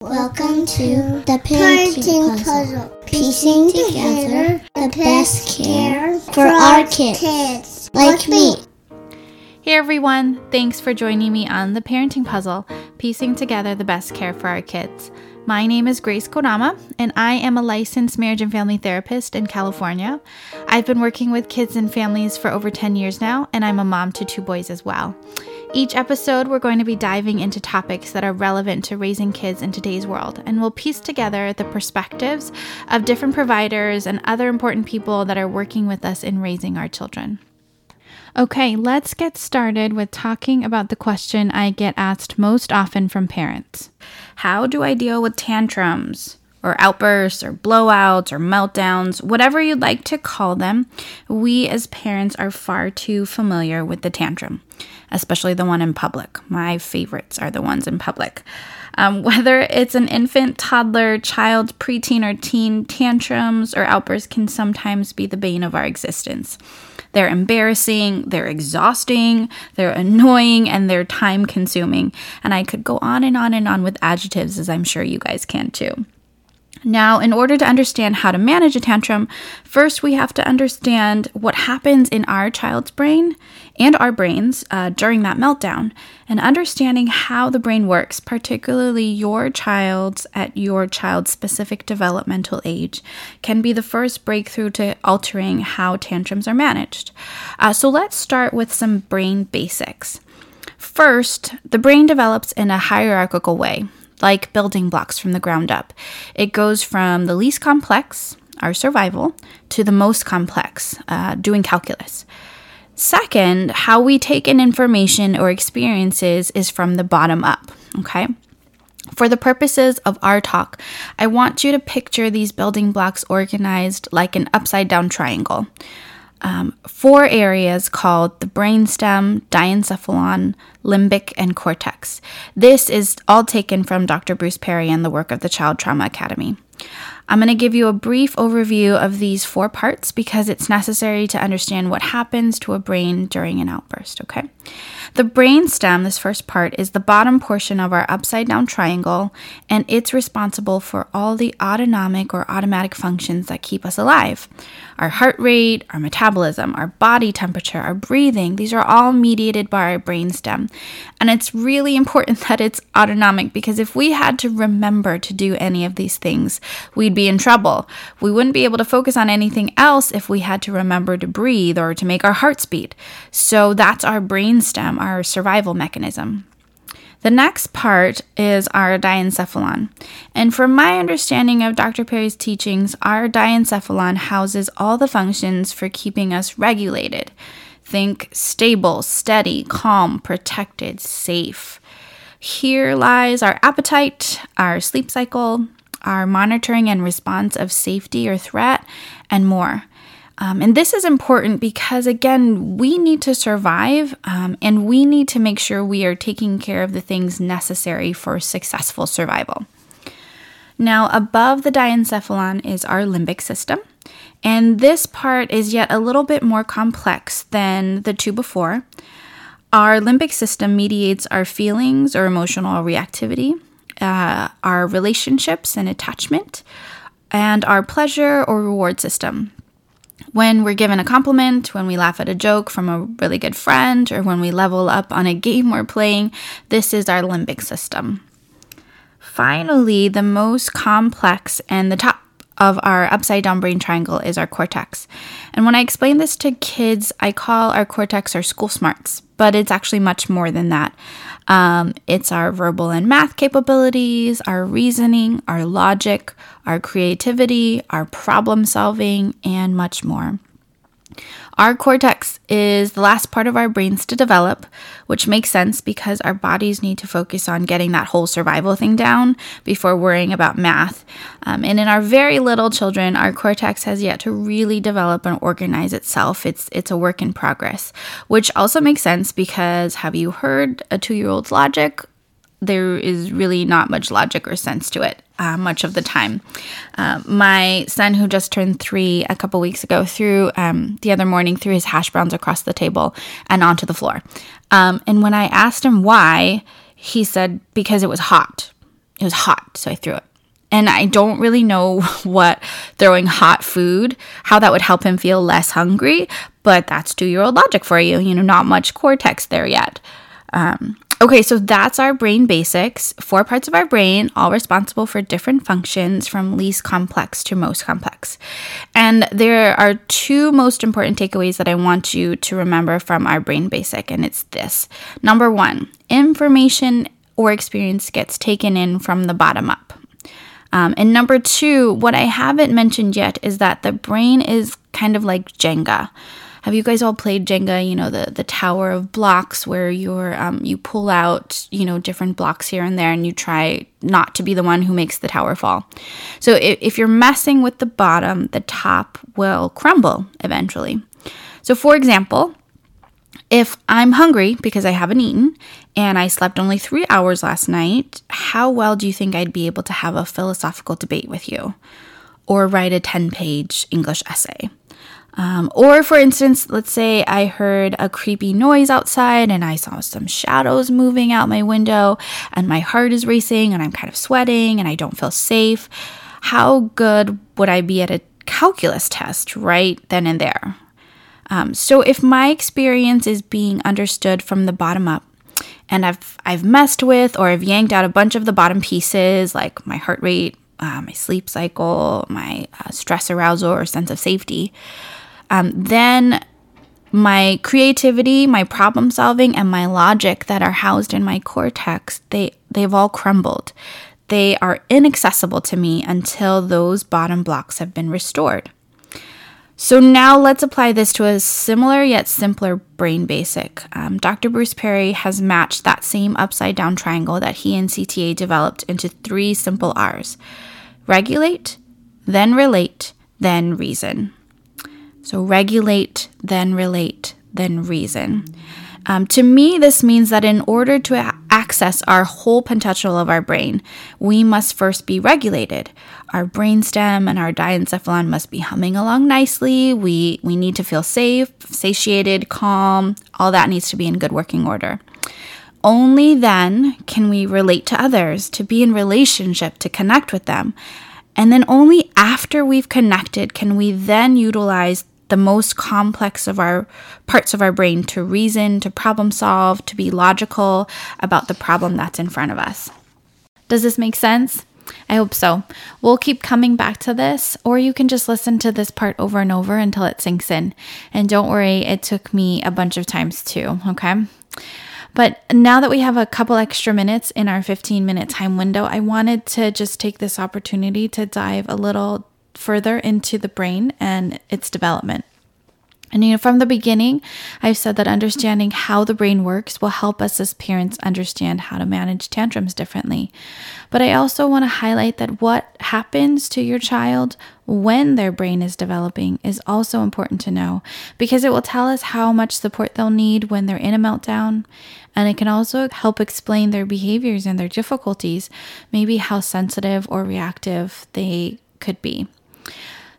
Welcome to the parenting puzzle, piecing together the best care for our kids, like me. Hey everyone, thanks for joining me on the parenting puzzle, piecing together the best care for our kids. My name is Grace Kodama, and I am a licensed marriage and family therapist in California. I've been working with kids and families for over 10 years now, and I'm a mom to two boys as well. Each episode, we're going to be diving into topics that are relevant to raising kids in today's world, and we'll piece together the perspectives of different providers and other important people that are working with us in raising our children. Okay, let's get started with talking about the question I get asked most often from parents How do I deal with tantrums? Or outbursts, or blowouts, or meltdowns, whatever you'd like to call them, we as parents are far too familiar with the tantrum, especially the one in public. My favorites are the ones in public. Um, whether it's an infant, toddler, child, preteen, or teen, tantrums or outbursts can sometimes be the bane of our existence. They're embarrassing, they're exhausting, they're annoying, and they're time consuming. And I could go on and on and on with adjectives, as I'm sure you guys can too. Now, in order to understand how to manage a tantrum, first we have to understand what happens in our child's brain and our brains uh, during that meltdown, and understanding how the brain works, particularly your child's at your child's specific developmental age, can be the first breakthrough to altering how tantrums are managed. Uh, so, let's start with some brain basics. First, the brain develops in a hierarchical way like building blocks from the ground up. It goes from the least complex, our survival, to the most complex, uh, doing calculus. Second, how we take in information or experiences is from the bottom up, okay? For the purposes of our talk, I want you to picture these building blocks organized like an upside down triangle um, four areas called the brainstem, diencephalon, limbic, and cortex. This is all taken from Dr. Bruce Perry and the work of the Child Trauma Academy. I'm going to give you a brief overview of these four parts because it's necessary to understand what happens to a brain during an outburst, okay? The brain stem, this first part, is the bottom portion of our upside down triangle, and it's responsible for all the autonomic or automatic functions that keep us alive. Our heart rate, our metabolism, our body temperature, our breathing, these are all mediated by our brain stem. And it's really important that it's autonomic because if we had to remember to do any of these things, we'd be in trouble. We wouldn't be able to focus on anything else if we had to remember to breathe or to make our hearts beat. So that's our brain stem our survival mechanism. The next part is our diencephalon. And from my understanding of Dr. Perry's teachings, our diencephalon houses all the functions for keeping us regulated. Think stable, steady, calm, protected, safe. Here lies our appetite, our sleep cycle, our monitoring and response of safety or threat, and more. Um, and this is important because, again, we need to survive um, and we need to make sure we are taking care of the things necessary for successful survival. Now, above the diencephalon is our limbic system. And this part is yet a little bit more complex than the two before. Our limbic system mediates our feelings or emotional reactivity, uh, our relationships and attachment, and our pleasure or reward system when we're given a compliment, when we laugh at a joke from a really good friend, or when we level up on a game we're playing, this is our limbic system. Finally, the most complex and the top of our upside down brain triangle is our cortex. And when I explain this to kids, I call our cortex our school smarts, but it's actually much more than that. Um, it's our verbal and math capabilities, our reasoning, our logic, our creativity, our problem solving, and much more. Our cortex is the last part of our brains to develop, which makes sense because our bodies need to focus on getting that whole survival thing down before worrying about math. Um, and in our very little children, our cortex has yet to really develop and organize itself. It's it's a work in progress, which also makes sense because have you heard a two year old's logic? There is really not much logic or sense to it uh, much of the time. Uh, my son, who just turned three a couple weeks ago, threw um, the other morning threw his hash browns across the table and onto the floor. Um, and when I asked him why, he said because it was hot. it was hot, so I threw it. And I don't really know what throwing hot food, how that would help him feel less hungry, but that's two year old logic for you. You know, not much cortex there yet. Um, okay, so that's our brain basics. Four parts of our brain, all responsible for different functions from least complex to most complex. And there are two most important takeaways that I want you to remember from our brain basic, and it's this. Number one, information or experience gets taken in from the bottom up. Um, and number two, what I haven't mentioned yet is that the brain is kind of like Jenga. Have you guys all played Jenga? You know the the tower of blocks where you're um, you pull out you know different blocks here and there, and you try not to be the one who makes the tower fall. So if, if you're messing with the bottom, the top will crumble eventually. So for example, if I'm hungry because I haven't eaten and I slept only three hours last night, how well do you think I'd be able to have a philosophical debate with you or write a 10 page English essay? Um, or, for instance, let's say I heard a creepy noise outside and I saw some shadows moving out my window, and my heart is racing and I'm kind of sweating and I don't feel safe. How good would I be at a calculus test right then and there? Um, so if my experience is being understood from the bottom up, and I've I've messed with or I've yanked out a bunch of the bottom pieces like my heart rate, uh, my sleep cycle, my uh, stress arousal or sense of safety, um, then my creativity, my problem solving, and my logic that are housed in my cortex they they've all crumbled. They are inaccessible to me until those bottom blocks have been restored. So now let's apply this to a similar yet simpler brain basic. Um, Dr. Bruce Perry has matched that same upside down triangle that he and CTA developed into three simple R's regulate, then relate, then reason. So regulate, then relate, then reason. Um, to me, this means that in order to access our whole potential of our brain, we must first be regulated. Our brainstem and our diencephalon must be humming along nicely. We, we need to feel safe, satiated, calm. All that needs to be in good working order. Only then can we relate to others, to be in relationship, to connect with them. And then only after we've connected can we then utilize the most complex of our parts of our brain to reason, to problem solve, to be logical about the problem that's in front of us. Does this make sense? I hope so. We'll keep coming back to this, or you can just listen to this part over and over until it sinks in. And don't worry, it took me a bunch of times too, okay? But now that we have a couple extra minutes in our 15 minute time window, I wanted to just take this opportunity to dive a little further into the brain and its development. And you know, from the beginning, I've said that understanding how the brain works will help us as parents understand how to manage tantrums differently. But I also want to highlight that what happens to your child when their brain is developing is also important to know because it will tell us how much support they'll need when they're in a meltdown. And it can also help explain their behaviors and their difficulties, maybe how sensitive or reactive they could be.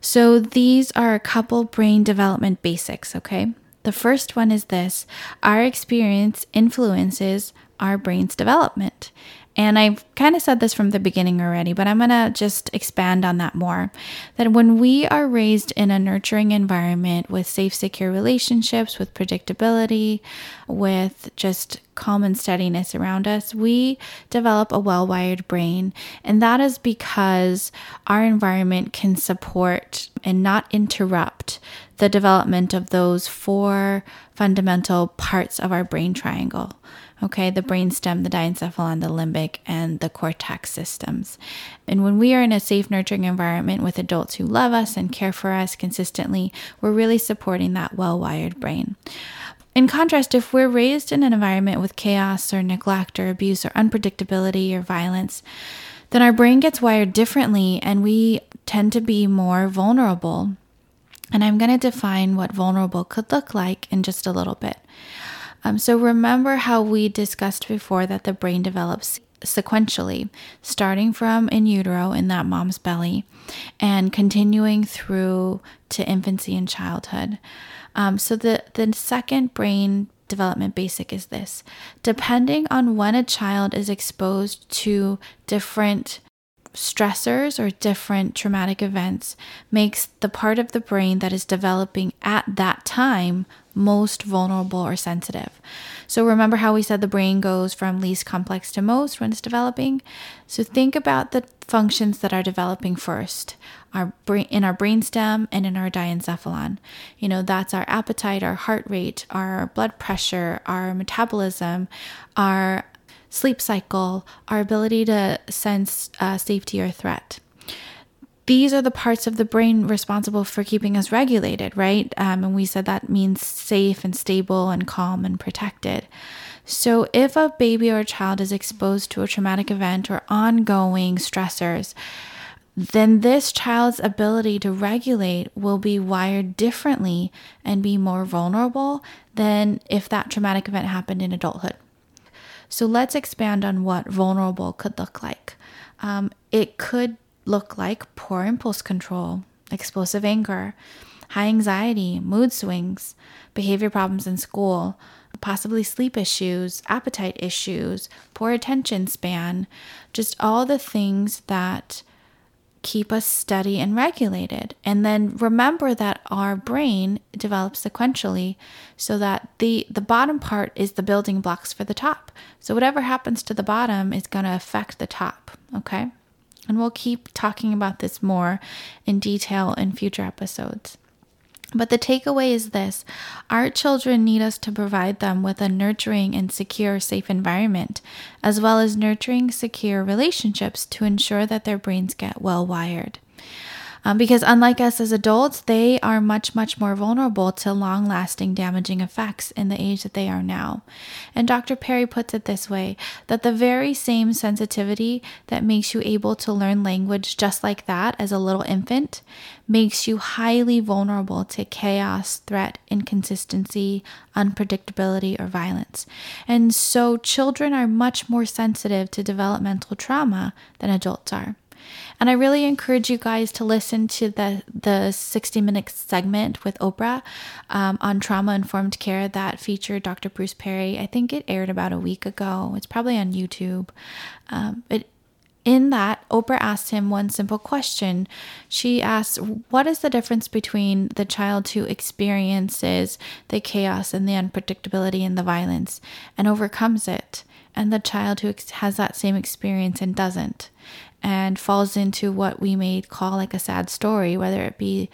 So these are a couple brain development basics, okay? The first one is this our experience influences our brain's development. And I've kind of said this from the beginning already, but I'm going to just expand on that more. That when we are raised in a nurturing environment with safe, secure relationships, with predictability, with just calm and steadiness around us, we develop a well wired brain. And that is because our environment can support and not interrupt the development of those four fundamental parts of our brain triangle okay, the brainstem, the diencephalon, the limbic, and the cortex systems. And when we are in a safe, nurturing environment with adults who love us and care for us consistently, we're really supporting that well wired brain. In contrast, if we're raised in an environment with chaos or neglect or abuse or unpredictability or violence, then our brain gets wired differently and we tend to be more vulnerable. And I'm going to define what vulnerable could look like in just a little bit. Um, so remember how we discussed before that the brain develops sequentially, starting from in utero in that mom's belly and continuing through to infancy and childhood. Um, so the, the second brain development basic is this depending on when a child is exposed to different stressors or different traumatic events makes the part of the brain that is developing at that time most vulnerable or sensitive. So remember how we said the brain goes from least complex to most when it's developing? So think about the functions that are developing first. Our brain in our brainstem and in our diencephalon. You know, that's our appetite, our heart rate, our blood pressure, our metabolism, our sleep cycle, our ability to sense uh, safety or threat. These are the parts of the brain responsible for keeping us regulated, right? Um, and we said that means safe and stable and calm and protected. So, if a baby or a child is exposed to a traumatic event or ongoing stressors, then this child's ability to regulate will be wired differently and be more vulnerable than if that traumatic event happened in adulthood. So let's expand on what vulnerable could look like. Um, it could look like poor impulse control, explosive anger, high anxiety, mood swings, behavior problems in school, possibly sleep issues, appetite issues, poor attention span, just all the things that keep us steady and regulated. And then remember that our brain develops sequentially so that the the bottom part is the building blocks for the top. So whatever happens to the bottom is going to affect the top, okay? And we'll keep talking about this more in detail in future episodes. But the takeaway is this our children need us to provide them with a nurturing and secure, safe environment, as well as nurturing, secure relationships to ensure that their brains get well wired. Um, because unlike us as adults, they are much, much more vulnerable to long lasting damaging effects in the age that they are now. And Dr. Perry puts it this way that the very same sensitivity that makes you able to learn language just like that as a little infant makes you highly vulnerable to chaos, threat, inconsistency, unpredictability, or violence. And so children are much more sensitive to developmental trauma than adults are. And I really encourage you guys to listen to the the 60 minute segment with Oprah um, on trauma informed care that featured Dr. Bruce Perry. I think it aired about a week ago. It's probably on YouTube. Um, but in that, Oprah asked him one simple question. She asked, What is the difference between the child who experiences the chaos and the unpredictability and the violence and overcomes it, and the child who has that same experience and doesn't? And falls into what we may call like a sad story, whether it be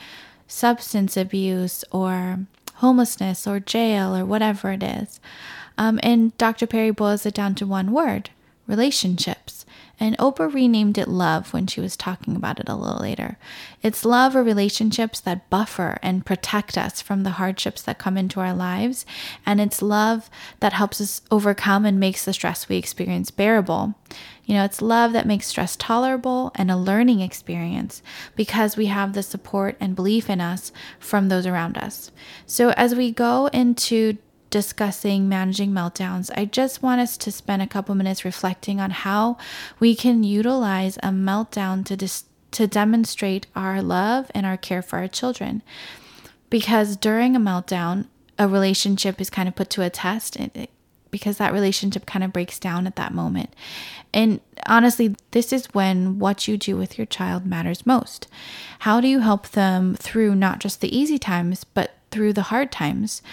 substance abuse or homelessness or jail or whatever it is. Um, and Dr. Perry boils it down to one word relationships. And Oprah renamed it love when she was talking about it a little later. It's love or relationships that buffer and protect us from the hardships that come into our lives. And it's love that helps us overcome and makes the stress we experience bearable. You know, it's love that makes stress tolerable and a learning experience because we have the support and belief in us from those around us. So, as we go into discussing managing meltdowns, I just want us to spend a couple minutes reflecting on how we can utilize a meltdown to dis- to demonstrate our love and our care for our children. Because during a meltdown, a relationship is kind of put to a test. It, because that relationship kind of breaks down at that moment. And honestly, this is when what you do with your child matters most. How do you help them through not just the easy times, but through the hard times?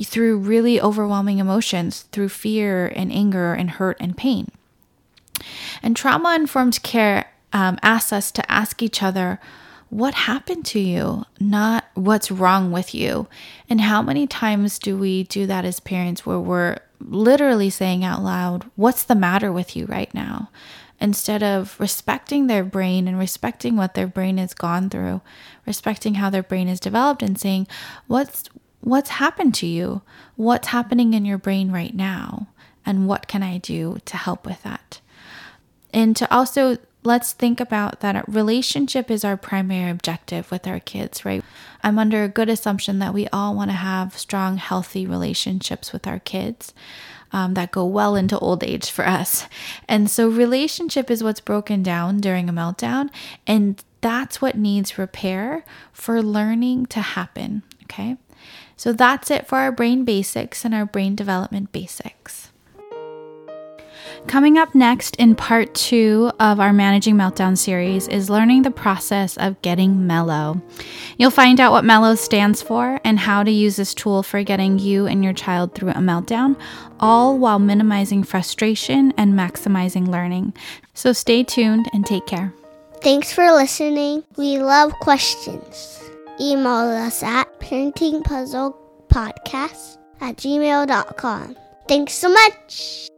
Through really overwhelming emotions, through fear and anger and hurt and pain. And trauma informed care um, asks us to ask each other, what happened to you, not what's wrong with you. And how many times do we do that as parents where we're literally saying out loud, What's the matter with you right now? Instead of respecting their brain and respecting what their brain has gone through, respecting how their brain is developed and saying, What's what's happened to you? What's happening in your brain right now? And what can I do to help with that? And to also let's think about that relationship is our primary objective with our kids, right? I'm under a good assumption that we all want to have strong, healthy relationships with our kids. Um, that go well into old age for us. And so, relationship is what's broken down during a meltdown, and that's what needs repair for learning to happen. Okay. So that's it for our brain basics and our brain development basics. Coming up next in part two of our Managing Meltdown series is learning the process of getting mellow. You'll find out what mellow stands for and how to use this tool for getting you and your child through a meltdown, all while minimizing frustration and maximizing learning. So stay tuned and take care. Thanks for listening. We love questions. Email us at parentingpuzzlepodcast at gmail.com. Thanks so much.